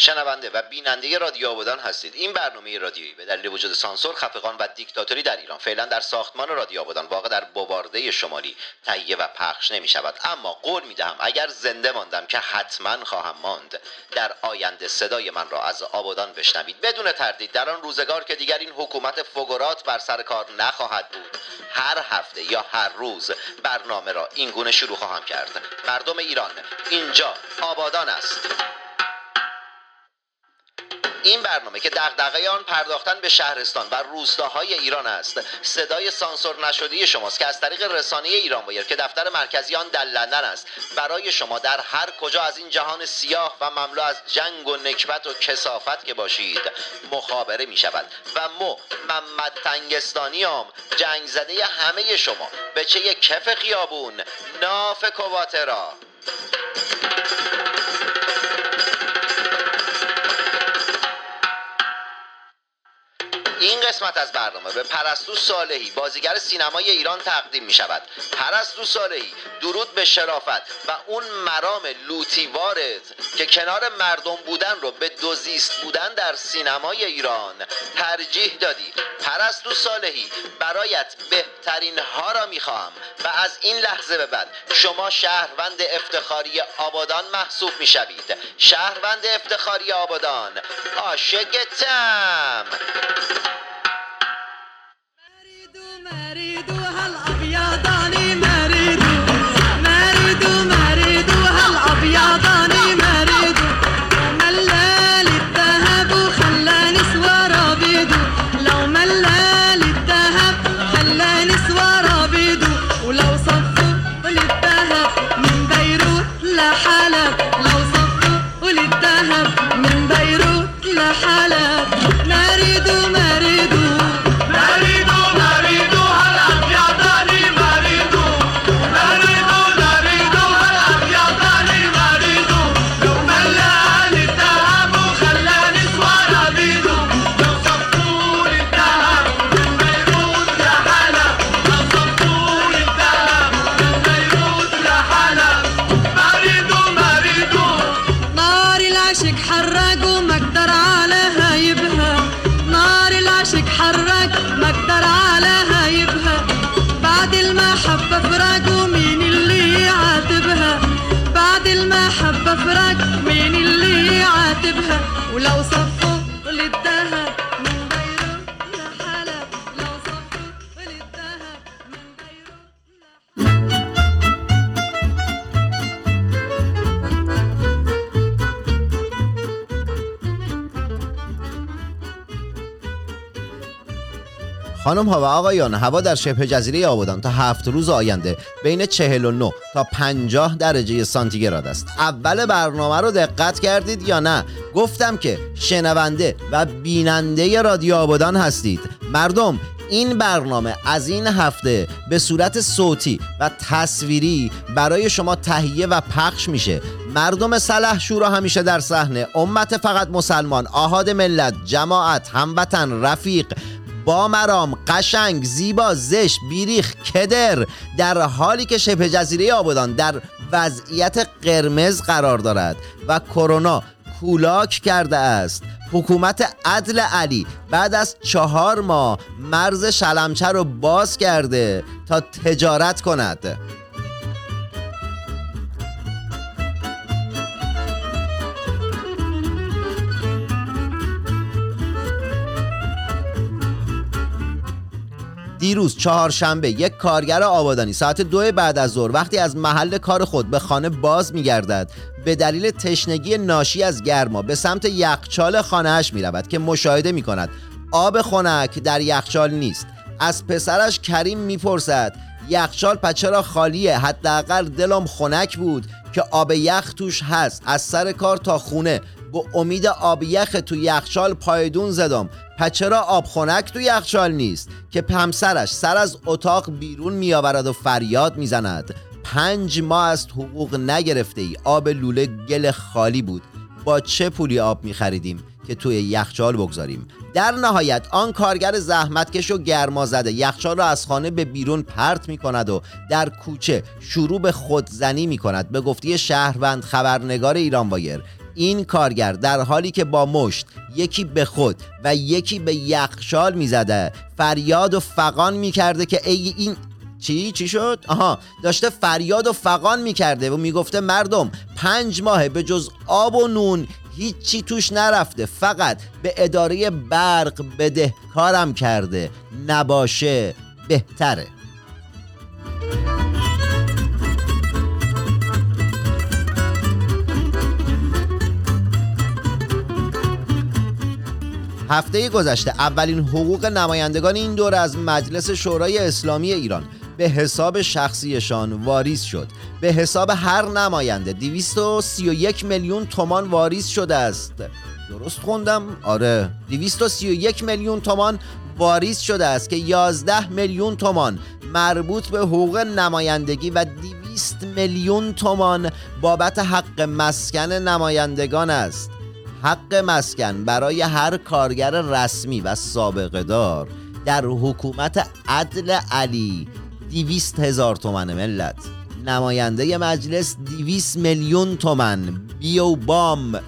شنونده و بیننده رادیو آبادان هستید. این برنامه رادیویی به دلیل وجود سانسور خفقان و دیکتاتوری در ایران فعلا در ساختمان رادیو آبادان واقع در بوارده شمالی تهیه و پخش نمی شود اما قول می دهم اگر زنده ماندم که حتما خواهم ماند در آینده صدای من را از آبادان بشنوید. بدون تردید در آن روزگار که دیگر این حکومت فگرات بر سر کار نخواهد بود هر هفته یا هر روز برنامه را این گونه شروع خواهم کرد. مردم ایران اینجا آبادان است. این برنامه که دغدغه آن پرداختن به شهرستان و روستاهای ایران است. صدای سانسور نشده شماست که از طریق رسانه ایران وایر که دفتر مرکزی آن در لندن است. برای شما در هر کجا از این جهان سیاه و مملو از جنگ و نکبت و کسافت که باشید مخابره می شود و مو محمد تنگستانیام جنگ زده همه شما. به چه کف خیابون ناف کواترا. این قسمت از برنامه به پرستو صالحی. بازیگر سینمای ایران تقدیم می شود. پرستو صالحی درود به شرافت و اون مرام لوتیوارت که کنار مردم بودن رو به دوزیست بودن در سینمای ایران ترجیح دادی. پرستو صالحی برایت بهترین ها را می‌خواهم و از این لحظه به بعد شما شهروند افتخاری آبادان محسوب می‌شوید شهروند افتخاری آبادان عاشقتم مريدو خانم ها و آقایان هوا در شبه جزیره آبادان تا هفت روز آینده بین 49 تا 50 درجه سانتیگراد است. اول برنامه رو دقت کردید یا نه؟ گفتم که شنونده و بیننده رادیو آبادان هستید. مردم این برنامه از این هفته به صورت صوتی و تصویری برای شما تهیه و پخش میشه. مردم سلح شورا همیشه در صحنه. امت فقط مسلمان آهاد ملت جماعت هموطن رفیق با مرام قشنگ زیبا زشت بیریخ کدر در حالی که شبه جزیره آبادان در وضعیت قرمز قرار دارد و کرونا کولاک کرده است. حکومت عدل علی بعد از چهار ماه مرز شلمچه رو باز کرده تا تجارت کند. دیروز چهارشنبه یک کارگر آبادانی ساعت دو بعد از ظهر وقتی از محل کار خود به خانه باز میگردد به دلیل تشنگی ناشی از گرما به سمت یخچال خانهاش می رود که مشاهده می کند آب خنک در یخچال نیست. از پسرش کریم می‌پرسد یخچال پچه را خالیه؟ حداقل دلم خنک بود که آب یخ توش هست. از سر کار تا خونه. با امید آب یخ تو یخچال پایدون زدم. پس چرا آب خنک تو یخچال نیست؟ که همسرش سر از اتاق بیرون میآورد و فریاد می‌زند. پنج ماه است حقوق نگرفته ای آب لوله گل خالی بود. با چه پولی آب میخریدیم که توی یخچال بگذاریم؟ در نهایت آن کارگر زحمتکش و گرما زده یخچال را از خانه به بیرون پرت می کند و در کوچه شروع به خودزنی می کند به گفته شهروند خبرنگار ایران وایر. این کارگر در حالی که با مشت یکی به خود و یکی به یخشال می‌زده فریاد و فقان می‌کرده که ای این چی؟ چی شد؟ آها داشته فریاد و فقان می‌کرده و می‌گفته مردم پنج ماه به جز آب و نون هیچی توش نرفته فقط به اداره برق بده کارم کرده نباشه بهتره. هفته گذشته اولین حقوق نمایندگان این دور از مجلس شورای اسلامی ایران به حساب شخصیشان واریز شد. به حساب هر نماینده 231 میلیون تومان واریز شده است. درست خوندم؟ آره. 231 میلیون تومان واریز شده است که 11 میلیون تومان مربوط به حقوق نمایندگی و 200 میلیون تومان بابت حق مسکن نمایندگان است. حق مسکن برای هر کارگر رسمی و سابقه دار در حکومت عدل علی دیویست هزار تومن ملت. نماینده مجلس دیویست میلیون تومن. بیو بام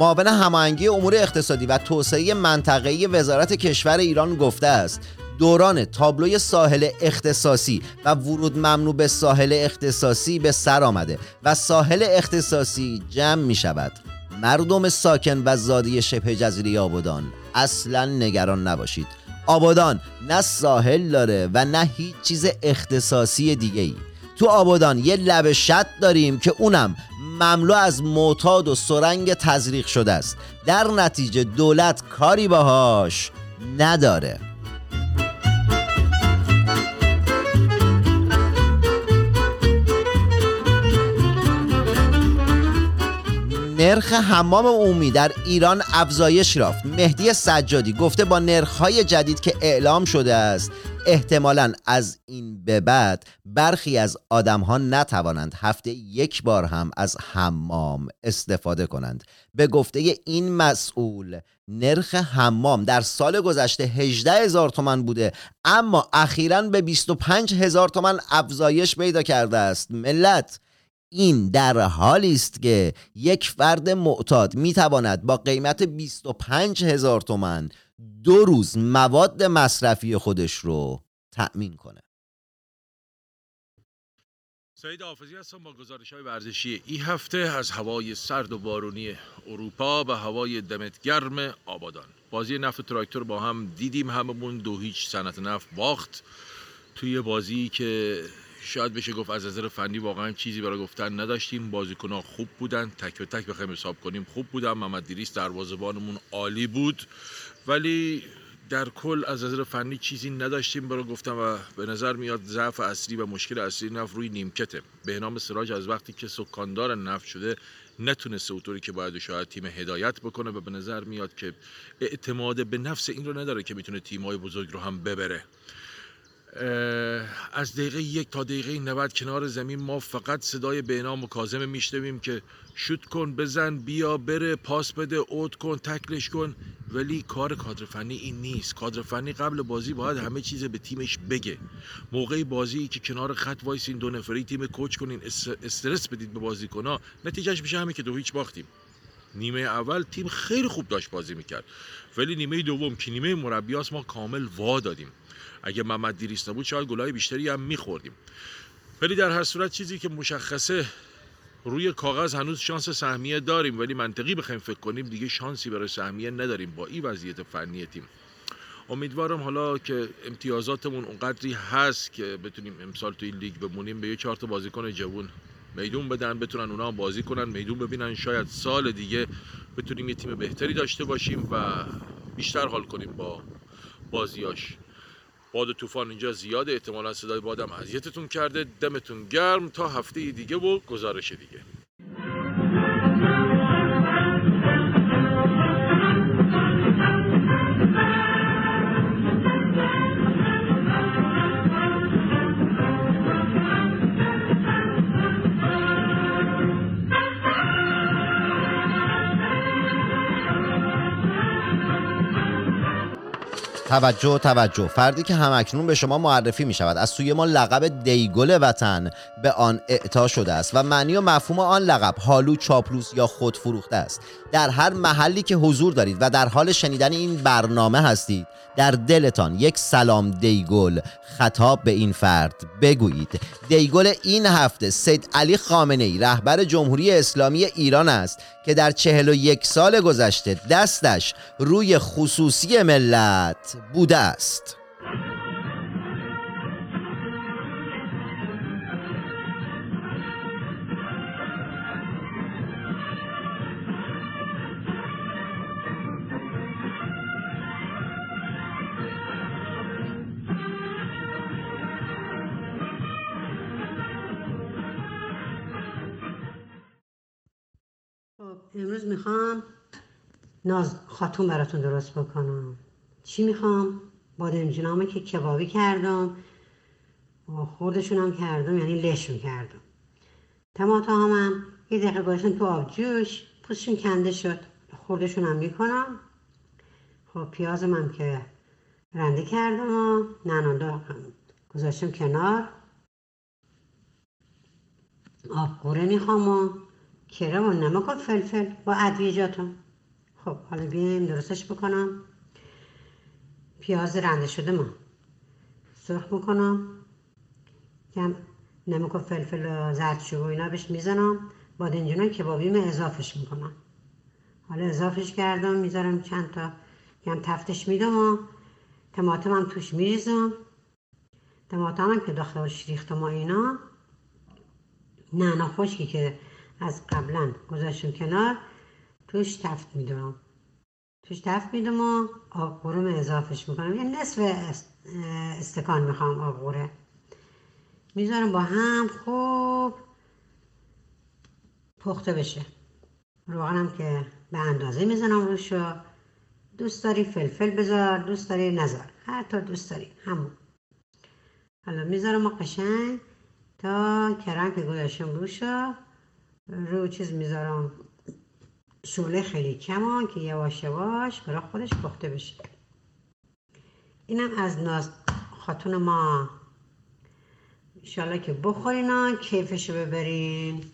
معاون هماهنگی امور اقتصادی و توسعه منطقه‌ای وزارت کشور ایران گفته است دوران تابلوی ساحل اختصاصی و ورود ممنوع به ساحل اختصاصی به سر آمده و ساحل اختصاصی جمع می شود مردم ساکن و زادی شبه جزیره آبادان اصلا نگران نباشید. آبادان نه ساحل داره و نه هیچ چیز اختصاصی دیگه ای تو آبادان یه لب شط داریم که اونم مملو از معتاد و سرنگ تزریق شده است. در نتیجه دولت کاری باهاش نداره. نرخ حمام عمومی در ایران افزایش یافت. مهدی سجادی گفته با نرخ‌های جدید که اعلام شده است احتمالا از این به بعد برخی از آدم ها نتوانند هفته یک بار هم از حمام استفاده کنند. به گفته این مسئول نرخ حمام در سال گذشته 18 هزار تومن بوده اما اخیرا به 25 هزار تومن افزایش پیدا کرده است. ملت این در حالی است که یک فرد معتاد می‌تواند با قیمت 25 هزار تومن دو روز مواد مصرفی خودش رو تأمین کنه. سعید حافظی هستم با گزارش های ورزشی این هفته از هوای سرد و بارونی اروپا و هوای دمت گرم آبادان. بازی نفت تراکتور با هم دیدیم هممون. دو هیچ صنعت نفت باخت. توی بازی که شاید بشه گفت از نظر فنی واقعا چیزی برای گفتن نداشتیم. بازیکن‌ها خوب بودن. تک به تک بخوایم حساب کنیم. خوب بودن. محمد دیریس دروازه‌بانمون عالی بود. ولی در کل از نظر فنی چیزی نداشتیم برای گفتم و به نظر میاد ضعف اصلی و مشکل اصلی نفت روی نیمکته. به نام سراج از وقتی که سکاندار نفت شده نتونسته اونطوری که باید شاید تیم هدایت بکنه و به نظر میاد که اعتماد به نفس این رو نداره که می‌تونه تیم‌های بزرگ رو هم ببره. از دقیقه یک تا دقیقه 90 کنار زمین ما فقط صدای بینام و کازم میشنویم که شوت کن بزن بیا بره پاس بده اوت کن تکلش کن. ولی کار کادر فنی این نیست. کادر فنی قبل بازی باید همه چیز به تیمش بگه. موقع بازی که کنار خط وایسین دو نفری تیم coach کنین استرس بدید به بازیکن‌ها. نتیجهش میشه همین که دو هیچ باختیم. نیمه اول تیم خیلی خوب داشت بازی می‌کرد. ولی نیمه دوم که نیمه مربیاس ما کامل وا دادیم. اگه محمد دیریس نبود شاید گلای بیشتری هم میخوردیم. ولی در هر صورت چیزی که مشخصه روی کاغذ هنوز شانس سهمیه داریم ولی منطقی بخوایم فکر کنیم دیگه شانسی برای سهمیه نداریم با این وضعیت فنی تیم. امیدوارم حالا که امتیازاتمون اونقدری هست که بتونیم امسال تو این لیگ بمونیم به یه چهار تا بازیکن جوون میدون بدن بتونن اونا بازی کنن میدون ببینن شاید سال دیگه بتونیم یه تیم بهتری داشته باشیم و بیشتر حال کنیم با بازیاش. باد طوفان اینجا زیاده احتمالا صدای بادم اذیتتون کرده دمتون گرم تا هفته دیگه و گزارش دیگه. توجه توجه. فردی که همکنون به شما معرفی می شود از سوی ما لقب دیگل وطن به آن اعطا شده است و معنی و مفهوم آن لقب حالو چاپلوس یا خودفروخته است. در هر محلی که حضور دارید و در حال شنیدن این برنامه هستید در دلتان یک سلام دیگل خطاب به این فرد بگویید. دیگل این هفته سید علی خامنه ای رهبر جمهوری اسلامی ایران است که در چهل و یک سال گذشته دستش روی خصوصی ملت بوده است. امروز می‌خوام ناز خاتون براتون درست بکنم. چی می‌خوام؟ بادمجونامو که کبابی کردم. و خوردشون هم کردم یعنی لش کردم. تماتا هم, هم یه دقیقه گذاشتم تو آب جوش پوستشون کنده شد. خوردشون هم می‌کنم. خب پیازم هم که رنده کردم و نناندا گذاشتم کنار. آب قوره می‌خوام و کره و نمک و فلفل با ادویجاتون. خب حالا بیایم درستش بکنم. پیاز رنده شده ما. سرخ می‌کنم کم نمک و فلفل و زردچوبه و اینا بهش می‌زنم. بادنجون کبابیم اضافش می‌کنم. حالا اضافش کردم می‌ذارم چند تا کم تفتش میدم و تماتم هم توش میریزم. تماتم هم که داخلش ریختم و اینا. نعنا خشکی که از قبلا گذاشتم کنار. توش تفت میدم. توش تفت میدم و آب قورم اضافش می‌کنم. یه نصف است- استکان می‌خوام آب قوره می‌ذارم با هم خوب پخته بشه. روغنم که به اندازه می‌زنم روشو. دوست داری فلفل بذار دوست داری نذار. هر تا دوست داری. همون. حالا می‌ذارم قشنگ تا کرم که گذاشتم روشو رو چیز می‌ذارم. شعله خیلی کمان که یواش یواش برای خودش پخته بشه. اینم از ناز خاتون ما. انشالله که بخورین کیفشو ببرین.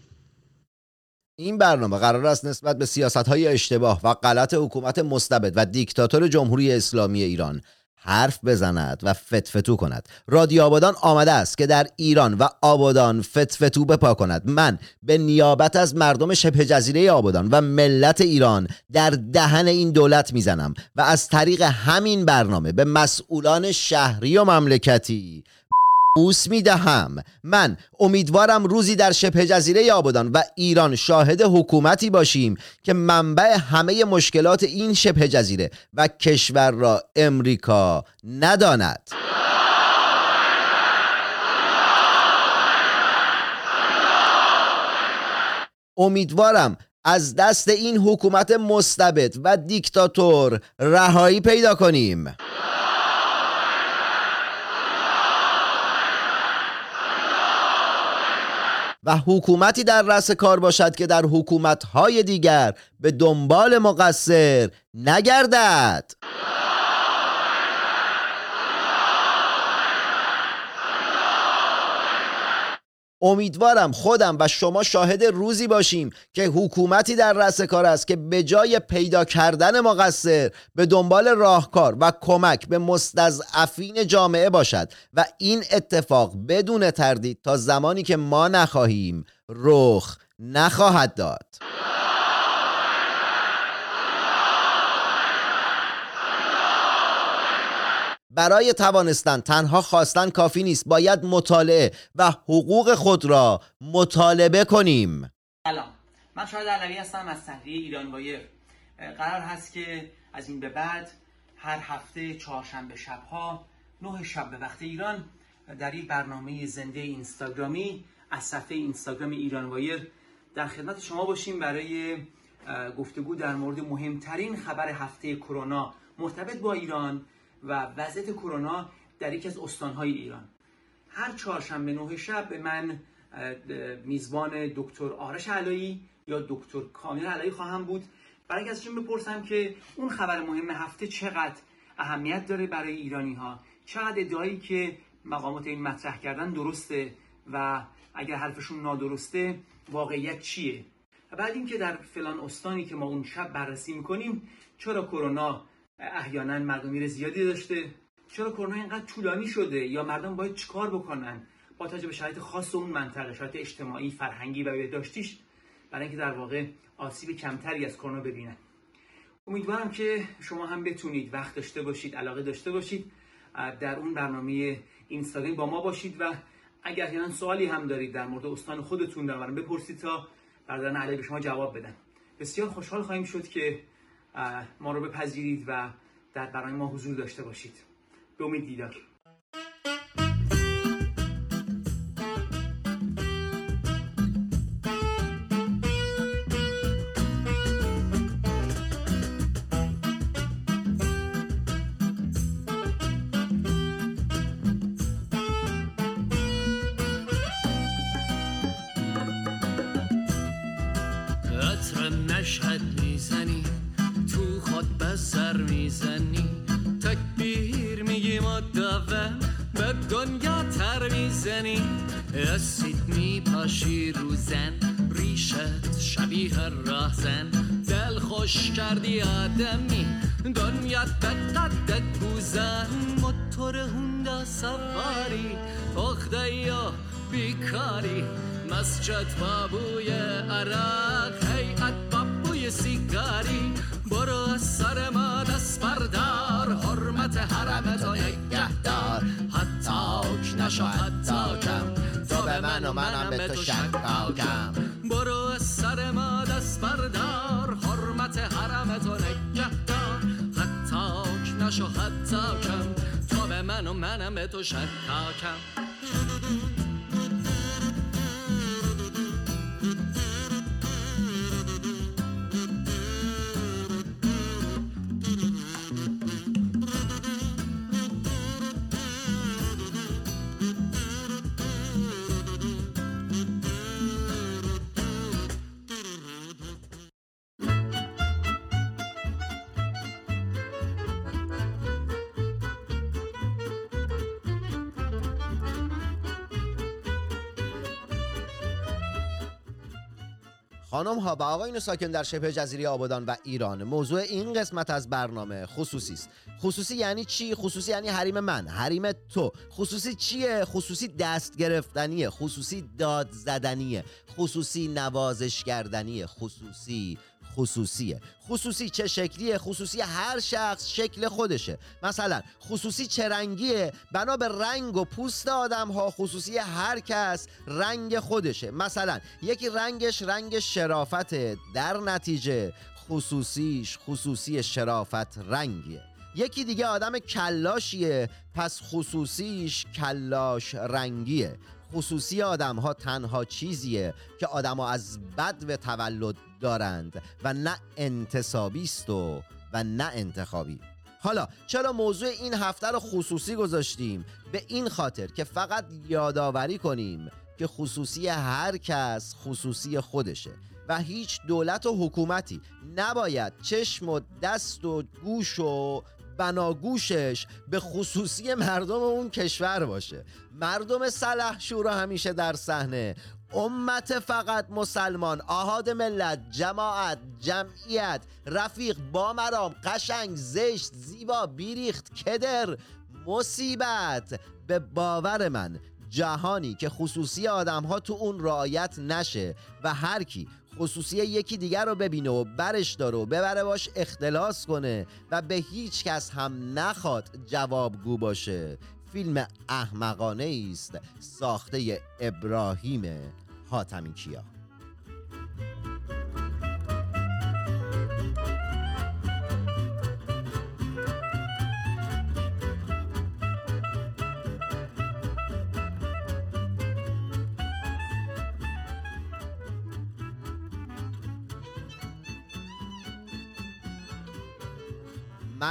این برنامه قرار است نسبت به سیاست های اشتباه و غلط حکومت مستبد و دیکتاتور جمهوری اسلامی ایران حرف بزند و فتفتو کند. رادیو آبادان آمده است که در ایران و آبادان فتفتو بپا کند. من به نیابت از مردم شبه جزیره آبادان و ملت ایران در دهن این دولت می‌زنم و از طریق همین برنامه به مسئولان شهری و مملکتی بوس می دهم من امیدوارم روزی در شبه جزیره آبادان و ایران شاهد حکومتی باشیم که منبع همه مشکلات این شبه جزیره و کشور را امریکا نداند. امیدوارم از دست این حکومت مستبد و دیکتاتور رهایی پیدا کنیم. و حکومتی در رأس کار باشد که در حکومتهای دیگر به دنبال مقصر نگردد. امیدوارم خودم و شما شاهد روزی باشیم که حکومتی در رأس کار است که به جای پیدا کردن مقصر به دنبال راهکار و کمک به مستضعفین جامعه باشد و این اتفاق بدون تردید تا زمانی که ما نخواهیم رخ نخواهد داد. برای توانستن تنها خواستن کافی نیست. باید مطالعه و حقوق خود را مطالبه کنیم. سلام. من شاهد علوی هستم از تهریه ایران وایر. قرار هست که از این به بعد هر هفته چهارشنبه شبها نه شب به وقت ایران در این برنامه زنده اینستاگرامی از صفحه اینستاگرام ایران وایر در خدمت شما باشیم برای گفتگو در مورد مهمترین خبر هفته کرونا. مرتبط با ایران و وضعیت کرونا در یکی از استانهای ایران. هر چهارشنبه نه شب به من میزبان دکتر آرش علایی یا دکتر کامل علایی خواهم بود. برای اینکه ازشون بپرسم که اون خبر مهم هفته چقدر اهمیت داره برای ایرانی ها چقدر ادعایی که مقامات این مطرح کردن درسته و اگر حرفشون نادرسته واقعیت چیه؟ و بعد اینکه در فلان استانی که ما اون شب بررسی می‌کنیم چرا کرونا احیانا مردم زیادی داشته. چرا کرونا اینقدر طولانی شده؟ یا مردم باید چیکار بکنن؟ با توجه به شرایط خاص اون منطقه شرایط اجتماعی فرهنگی و بهداشتیش برای اینکه در واقع آسیب کمتری از کرونا ببینن. امیدوارم که شما هم بتونید وقت داشته باشید علاقه داشته باشید در اون برنامه اینستاگرام با ما باشید و اگر احیانا سوالی هم دارید در مورد استان خودتون در بپرسید تا برادران علی به شما جواب بدن. بسیار خوشحال خواهیم شد که ما رو بپذیرید و در برنامه ما حضور داشته باشید. به امید دیدار. می‌زنی؟ اسید میپاشی روزن ریشت شبیه راهزن دل خوش کردی آدمی. دنیات به قد گوزن موتور هوندا سواری. اخده یا بیکاری. مسجد بابوی عراق. هیئت بابوی سیگاری. برو از سر ما دست بردار. حرمت حرمت و نگهدار. حتاک نشو منم به تو شکاکم برو از سر ما دست بردار. حرمت حرمت و نگهدار. حتاک نشو حتاکم تو به من و منم به تو شکاکم خانم ها و آقایون ساکن در شبه جزیره آبادان و ایران. موضوع این قسمت از برنامه خصوصی است. خصوصی یعنی چی؟ خصوصی یعنی حریم من حریم تو. خصوصی چیه؟ خصوصی دست گرفتنیه. خصوصی داد زدنیه. خصوصی نوازش کردنیه. خصوصی خصوصیه. خصوصی چه شکلیه؟ خصوصی هر شخص شکل خودشه. مثلا خصوصی چه رنگیه؟ بنا به رنگ و پوست آدم ها خصوصی هر کس رنگ خودشه. مثلا یکی رنگش رنگ شرافته در نتیجه خصوصیش خصوصی شرافت رنگیه. یکی دیگه آدم کلاشیه پس خصوصیش کلاش رنگیه. خصوصی آدم ها تنها چیزیه که آدم ها از بد و تولد دارند و نه انتصابی است و و نه انتخابی. حالا چرا موضوع این هفته رو خصوصی گذاشتیم؟ به این خاطر که فقط یادآوری کنیم که خصوصی هر کس خصوصی خودشه و هیچ دولت و حکومتی نباید چشم و دست و گوش و بناگوشش به خصوصی مردم اون کشور باشه. مردم سلح شورا همیشه در صحنه. امت فقط مسلمان آهاد ملت جماعت جمعیت رفیق با مرام قشنگ زشت زیبا بیریخت کدر مصیبت به باور من. جهانی که خصوصی آدم ها تو اون رعایت نشه و هر کی خصوصی یکی دیگر رو ببینه و برش داره و ببره باش اختلاس کنه و به هیچ کس هم نخواد جوابگو باشه. فیلم احمقانه است ساخته ابراهیم حاتمی کیا.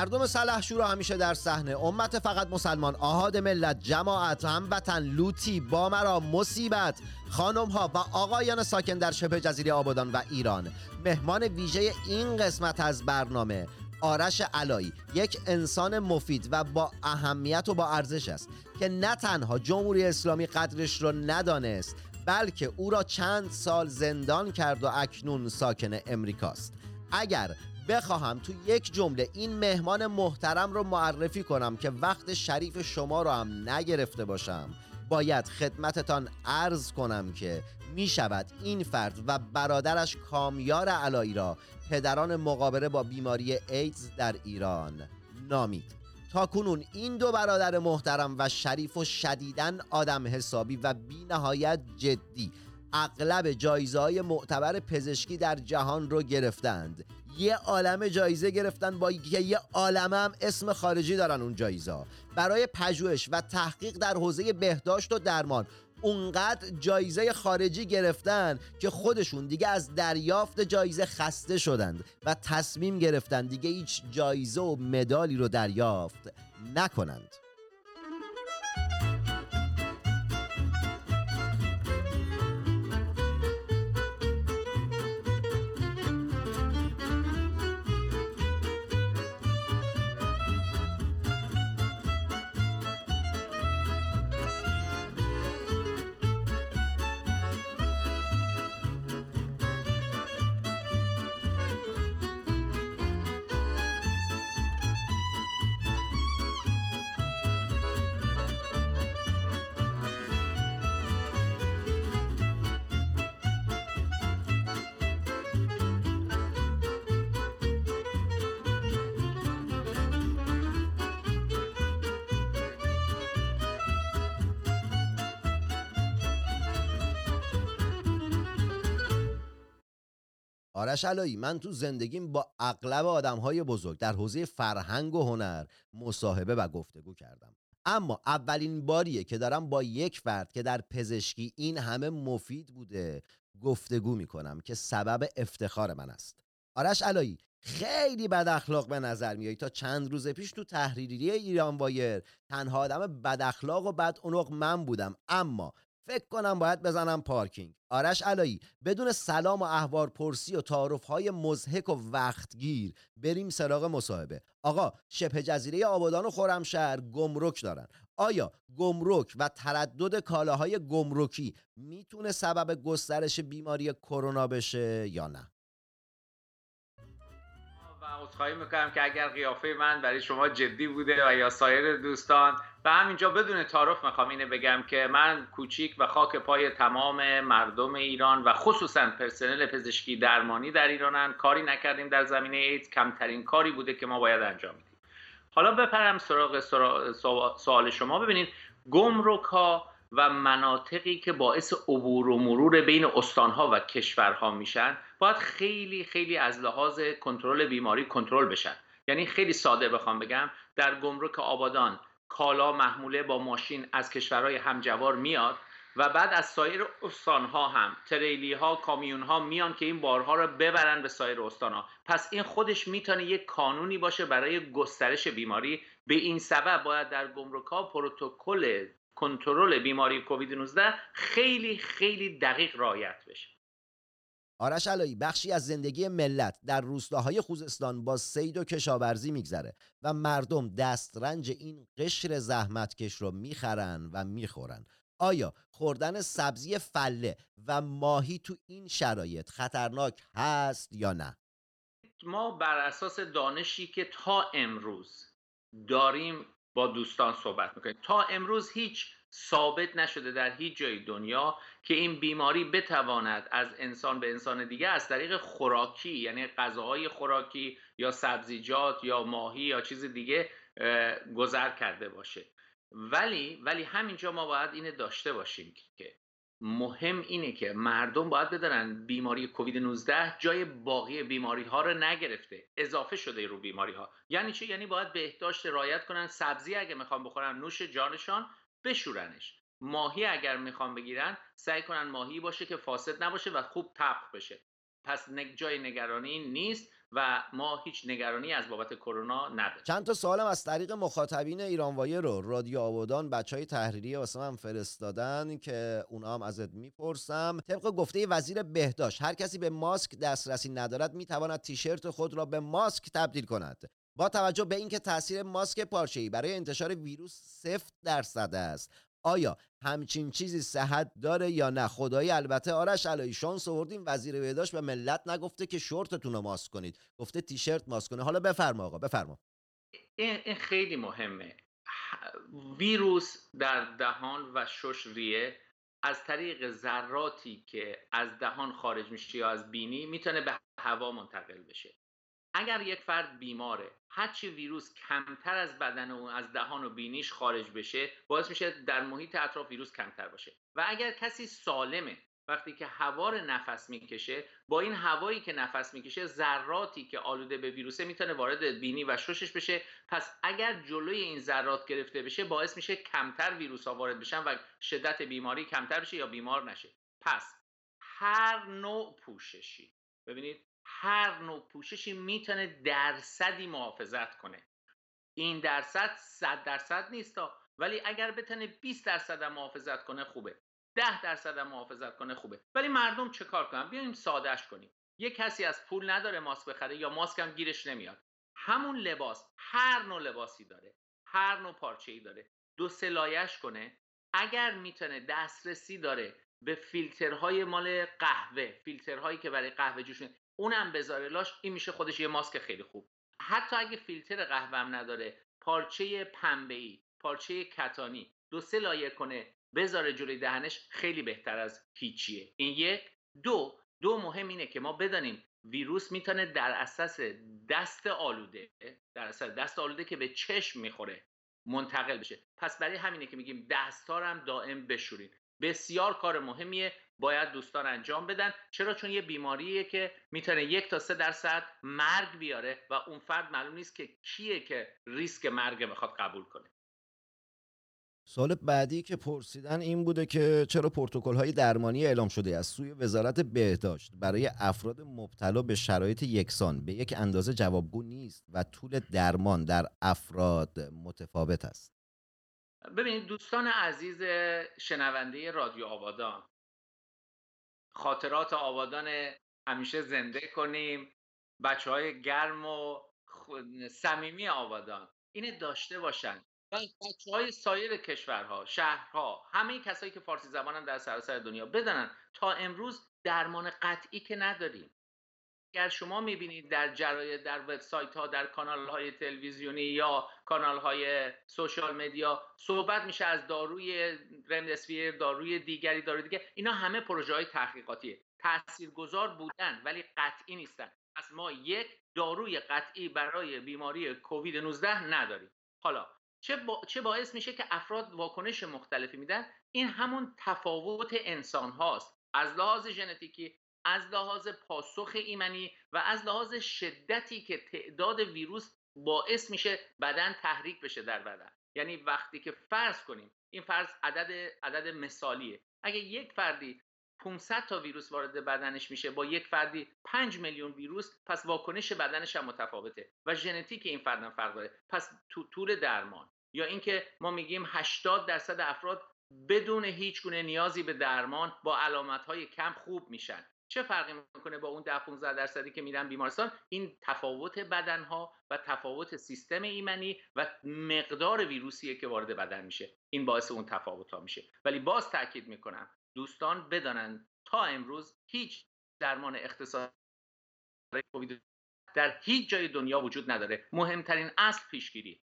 مردم سلحشور همیشه در صحنه. امت فقط مسلمان. آهاد ملت جماعت هموطن لوتی بامرا مصیبت خانم ها و آقایان ساکن در شبه جزیره آبادان و ایران. مهمان ویژه این قسمت از برنامه آرش علایی. یک انسان مفید و با اهمیت و با ارزش است که نه تنها جمهوری اسلامی قدرش را ندانست بلکه او را چند سال زندان کرد و اکنون ساکن امریکاست. اگر بخواهم تو یک جمله این مهمان محترم رو معرفی کنم که وقت شریف شما رو هم نگرفته باشم. باید خدمتتان عرض کنم که می شود این فرد و برادرش کامیار علایی را پدران مقابله با بیماری ایدز در ایران نامید. تا کنون این دو برادر محترم و شریف و شدیدن آدم حسابی و بی نهایت جدی اغلب جایزه های معتبر پزشکی در جهان رو گرفتند. یه عالم جایزه گرفتن با یه عالم هم اسم خارجی دارن اون جایزه برای پژوهش و تحقیق در حوزه بهداشت و درمان. اونقدر جایزه خارجی گرفتن که خودشون دیگه از دریافت جایزه خسته شدند و تصمیم گرفتن دیگه هیچ جایزه و مدالی رو دریافت نکنند. آرش علایی من تو زندگیم با اغلب آدم های بزرگ در حوزه فرهنگ و هنر مصاحبه و گفتگو کردم. اما اولین باریه که دارم با یک فرد که در پزشکی این همه مفید بوده گفتگو می‌کنم که سبب افتخار من است. آرش علایی خیلی بد اخلاق به نظر میایی تا چند روز پیش تو تحریریه ایران وایر تنها آدم بد اخلاق و بد اونق من بودم. اما فکر کنم باید بزنم پارکینگ. آرش علایی بدون سلام و احوار پرسی و تعارف های مزهک و وقتگیر بریم سراغ مصاحبه. آقا شبه جزیره آبادان و خرمشهر گمرک دارن. آیا گمرک و تردد کالاهای گمرکی می‌تونه سبب گسترش بیماری کرونا بشه یا نه؟ و عذرخواهی می‌کنم که اگر قیافه من برای شما جدی بوده و یا سایر دوستان و همینجا بدون تعارف می‌خوام اینه بگم که من کوچیک و خاک پای تمام مردم ایران و خصوصا پرسنل پزشکی درمانی در ایرانن. کاری نکردیم در زمینه ایدز. کمترین کاری بوده که ما باید انجام بدیم. حالا بپرم سراغ سوال شما. ببینید گمرک ها و مناطقی که باعث عبور و مرور بین استانها و کشورها میشن باید خیلی خیلی از لحاظ کنترل بیماری کنترل بشن. یعنی خیلی ساده بخوام بگم در گمرک آبادان کالا محموله با ماشین از کشورهای همجوار میاد و بعد از سایر استانها هم تریلی ها کامیون ها میان که این بارها رو ببرن به سایر استانها. پس این خودش می‌تونه یک کانونی باشه برای گسترش بیماری. به این سبب باید در گمرک ها پروتکل کنترل بیماری کووید 19 خیلی خیلی دقیق رعایت بشه. آرش علایی بخشی از زندگی ملت در روستاهای خوزستان با سید و کشاورزی میگذره و مردم دسترنج این قشر زحمتکش رو می‌خرن و می‌خورن آیا خوردن سبزی فله و ماهی تو این شرایط خطرناک هست یا نه؟ ما بر اساس دانشی که تا امروز داریم با دوستان صحبت می‌کنیم تا امروز هیچ ثابت نشده در هیچ جای دنیا که این بیماری بتواند از انسان به انسان دیگه از طریق خوراکی یعنی غذاهای خوراکی یا سبزیجات یا ماهی یا چیز دیگه گذر کرده باشه. ولی ولی همینجا ما باید اینه داشته باشیم که مهم اینه که مردم باید بدانن بیماری کووید 19 جای باقی بیماری ها رو نگرفته اضافه شده رو بیماری ها یعنی چی؟ یعنی باید بهداشت رایت کنن سبزی اگه می‌خوان بخورن نوش جانشان بشورنش. ماهی اگر می‌خوان بگیرن سعی کنن ماهی باشه که فاسد نباشه و خوب طبخ بشه. پس جای نگرانی نیست و ما هیچ نگرانی از بابت کرونا نداریم. چند تا سوالم از طریق مخاطبین ایرانوایه رو. رادیو آبادان بچه های تحریریه واسه من فرستادن که اونا هم ازت می‌پرسم. طبق گفته وزیر بهداشت هر کسی به ماسک دسترسی ندارد می‌تواند تیشرت خود را به ماسک تبدیل کند. با توجه به اینکه تاثیر ماسک پارچه‌ای برای انتشار ویروس صفر درصد است آیا همچین چیزی صحت داره یا نه؟ خدایی البته آرش علایی شانس آوردیم وزیر بهداشت به ملت نگفته که شورتتون رو ماسک کنید. گفته تیشرت ماسک کنه. حالا بفرما آقا بفرما. این خیلی مهمه. ویروس در دهان و شش ریه از طریق ذراتی که از دهان خارج میشه یا از بینی می‌تونه به هوا منتقل بشه. اگر یک فرد بیماره هرچی ویروس کمتر از بدن او از دهان و بینیش خارج بشه باعث میشه در محیط اطراف ویروس کمتر باشه. و اگر کسی سالمه وقتی که هوا رو نفس می‌کشه با این هوایی که نفس می‌کشه ذراتی که آلوده به ویروسه می‌تونه وارد بینی و ششش بشه. پس اگر جلوی این ذرات گرفته بشه باعث میشه کمتر ویروس ها وارد بشن و شدت بیماری کمتر بشه یا بیمار نشه. پس هر نوع پوششی. ببینید هر نوع پوششی می‌تونه درصدی محافظت کنه. این درصد صد درصد نیست. ولی اگر بتونه 20 درصد محافظت کنه خوبه. 10 درصد محافظت کنه خوبه. ولی مردم چه کار کنن؟ بیایم سادهش کنیم. یه کسی از پول نداره ماسک بخره یا ماسک هم گیرش نمیاد. همون لباس هر نوع لباسی داره هر نوع پارچه ای داره. دو سلایش کنه. اگر می‌تونه دسترسی داره به فیلترهای مال قهوه فیلترهایی که برای قهوه جوش اونم بذاره. لاش این میشه خودش یه ماسک خیلی خوب. حتی اگه فیلتر قهوه هم نداره پارچه پنبه ای پارچه کتانی دو سه لایه کنه بذاره جلوی دهنش خیلی بهتر از هیچیه. این یک. دو دو مهم اینه که ما بدانیم ویروس می‌تونه در اساس دست آلوده در اساس دست آلوده که به چشم می‌خوره منتقل بشه. پس برای همینه که میگیم دستار هم دائم بشورین. بسیار کار مهمیه باید دوستان انجام بدن. چرا؟ چون یه بیماریه که می‌تونه یک تا سه درصد مرگ بیاره و اون فرد معلوم نیست که کیه که ریسک مرگ می‌خواد قبول کنه. سوال بعدی که پرسیدن این بوده که چرا پروتکل های درمانی اعلام شده از سوی وزارت بهداشت برای افراد مبتلا به شرایط یکسان به یک اندازه جوابگو نیست و طول درمان در افراد متفاوت است. ببینید دوستان عزیز شنونده رادیو آبادان خاطرات آبادان همیشه زنده کنیم. بچه های گرم و صمیمی آبادان اینه داشته باشن. و بچه های سایر کشورها شهرها همه کسایی که فارسی زبانن در سراسر دنیا بدانن تا امروز درمان قطعی که نداریم. اگر شما می‌بینید در جراید در وبسایت ها در کانال های تلویزیونی یا کانال های سوشال مدیا صحبت میشه از داروی رمدسویر داروی دیگری داروی دیگه. اینا همه پروژه های تحقیقاتیه. تاثیرگذار بودن ولی قطعی نیستن. پس ما یک داروی قطعی برای بیماری کووید 19 نداریم. حالا چه. چه باعث میشه که افراد واکنش مختلفی میدن؟ این همون تفاوت انسان هاست از لحاظ ژنتیکی از لحاظ پاسخ ایمنی و از لحاظ شدتی که تعداد ویروس باعث میشه بدن تحریک بشه در بدن. یعنی وقتی که فرض کنیم این فرض عدد عدد مثالیه. اگه یک فردی 500 تا ویروس وارد بدنش میشه با یک فردی 5 میلیون ویروس پس واکنش بدنش هم متفاوته و ژنتیک این فرد هم فرق داره. پس تو طول درمان یا اینکه ما میگیم 80 درصد افراد بدون هیچ گونه نیازی به درمان با علامت های کم خوب میشن. چه فرقی می‌کنه با اون 10 15 درصدی که میرن بیمارستان؟ این تفاوت بدن ها و تفاوت سیستم ایمنی و مقدار ویروسیه که وارد بدن میشه. این باعث اون تفاوت ها میشه. ولی باز تاکید می‌کنم دوستان بدانند تا امروز هیچ درمان اختصاصی در هیچ جای دنیا وجود نداره. مهمترین اصل پیشگیری.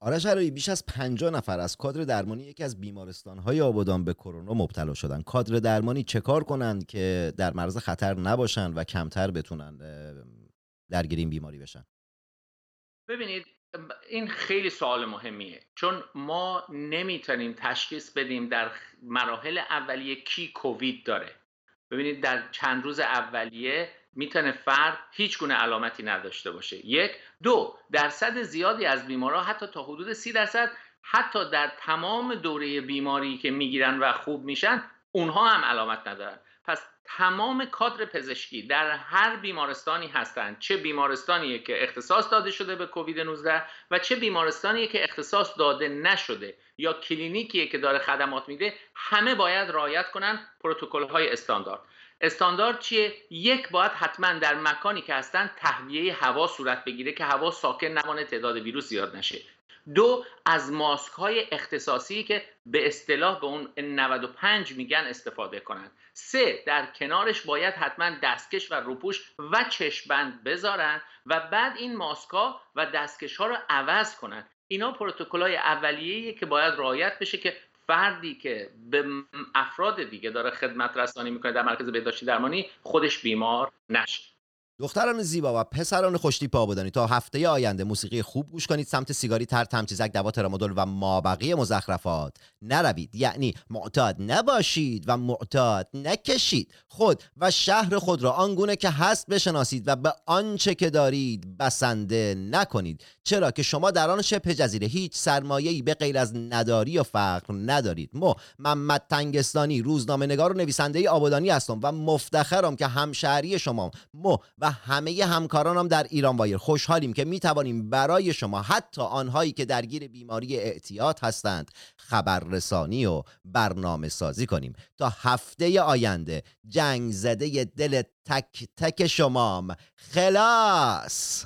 آرش علایی بیش از 50 نفر از کادر درمانی یکی از بیمارستان‌های آبادان به کرونا مبتلا شدن. کادر درمانی چه کار کنند که در معرض خطر نباشن و کمتر بتونن اه، درگیر این بیماری بشن؟ ببینید این خیلی سوال مهمیه. چون ما نمی‌تونیم تشخیص بدیم در مراحل اولیه کی کووید داره. ببینید در چند روز اولیه می‌تونه فرد هیچ گونه علامتی نداشته باشه. یک. دو درصد زیادی از بیمارا حتی تا حدود سی درصد حتی در تمام دوره بیماری که می‌گیرن و خوب میشن اونها هم علامت ندارن. پس تمام کادر پزشکی در هر بیمارستانی هستند چه بیمارستانیه که اختصاص داده شده به کووید 19 و چه بیمارستانیه که اختصاص داده نشده یا کلینیکیه که داره خدمات میده همه باید رعایت کنن پروتکل های استاندارد. استاندارد چیه؟ یک باید حتما در مکانی که هستن تهویه هوا صورت بگیره که هوا ساکن نمانه تعداد ویروس زیاد نشه. دو از ماسک های اختصاصی که به اصطلاح به اون 95 میگن استفاده کنند سه در کنارش باید حتما دستکش و روپوش و چشمبند بذارن و بعد این ماسک ها و دستکش ها رو عوض کنن. اینا پروتکل های اولیه‌ایه که باید رعایت بشه که فردی که به افراد دیگه داره خدمت رسانی می‌کنه در مرکز بهداشتی درمانی خودش بیمار نشه. دختران زیبا و پسران خوشتیپ آبادانی تا هفته آینده موسیقی خوب گوش کنید. سمت سیگاری تر تمچیزک دوا ترامادول و مابقی مزخرفات. نروید. یعنی معتاد نباشید و معتاد نکشید. خود و شهر خود را آنگونه که هست بشناسید و به آنچه که دارید بسنده نکنید. چرا که شما در آن شبه جزیره هیچ سرمایه‌ای به غیر از نداری و فقر ندارید. مو محمد تنگستانی روزنامه نگار و نویسنده آبادانی هستم و مفتخرم که همشهری شما مو و همه همکارانم در ایران وایر. خوشحالیم که می توانیم برای شما حتی آنهایی که درگیر بیماری اعتیاد هستند خبررسانی و برنامه سازی کنیم. تا هفته آینده جنگ زده دل تک تک شمام. خلاص!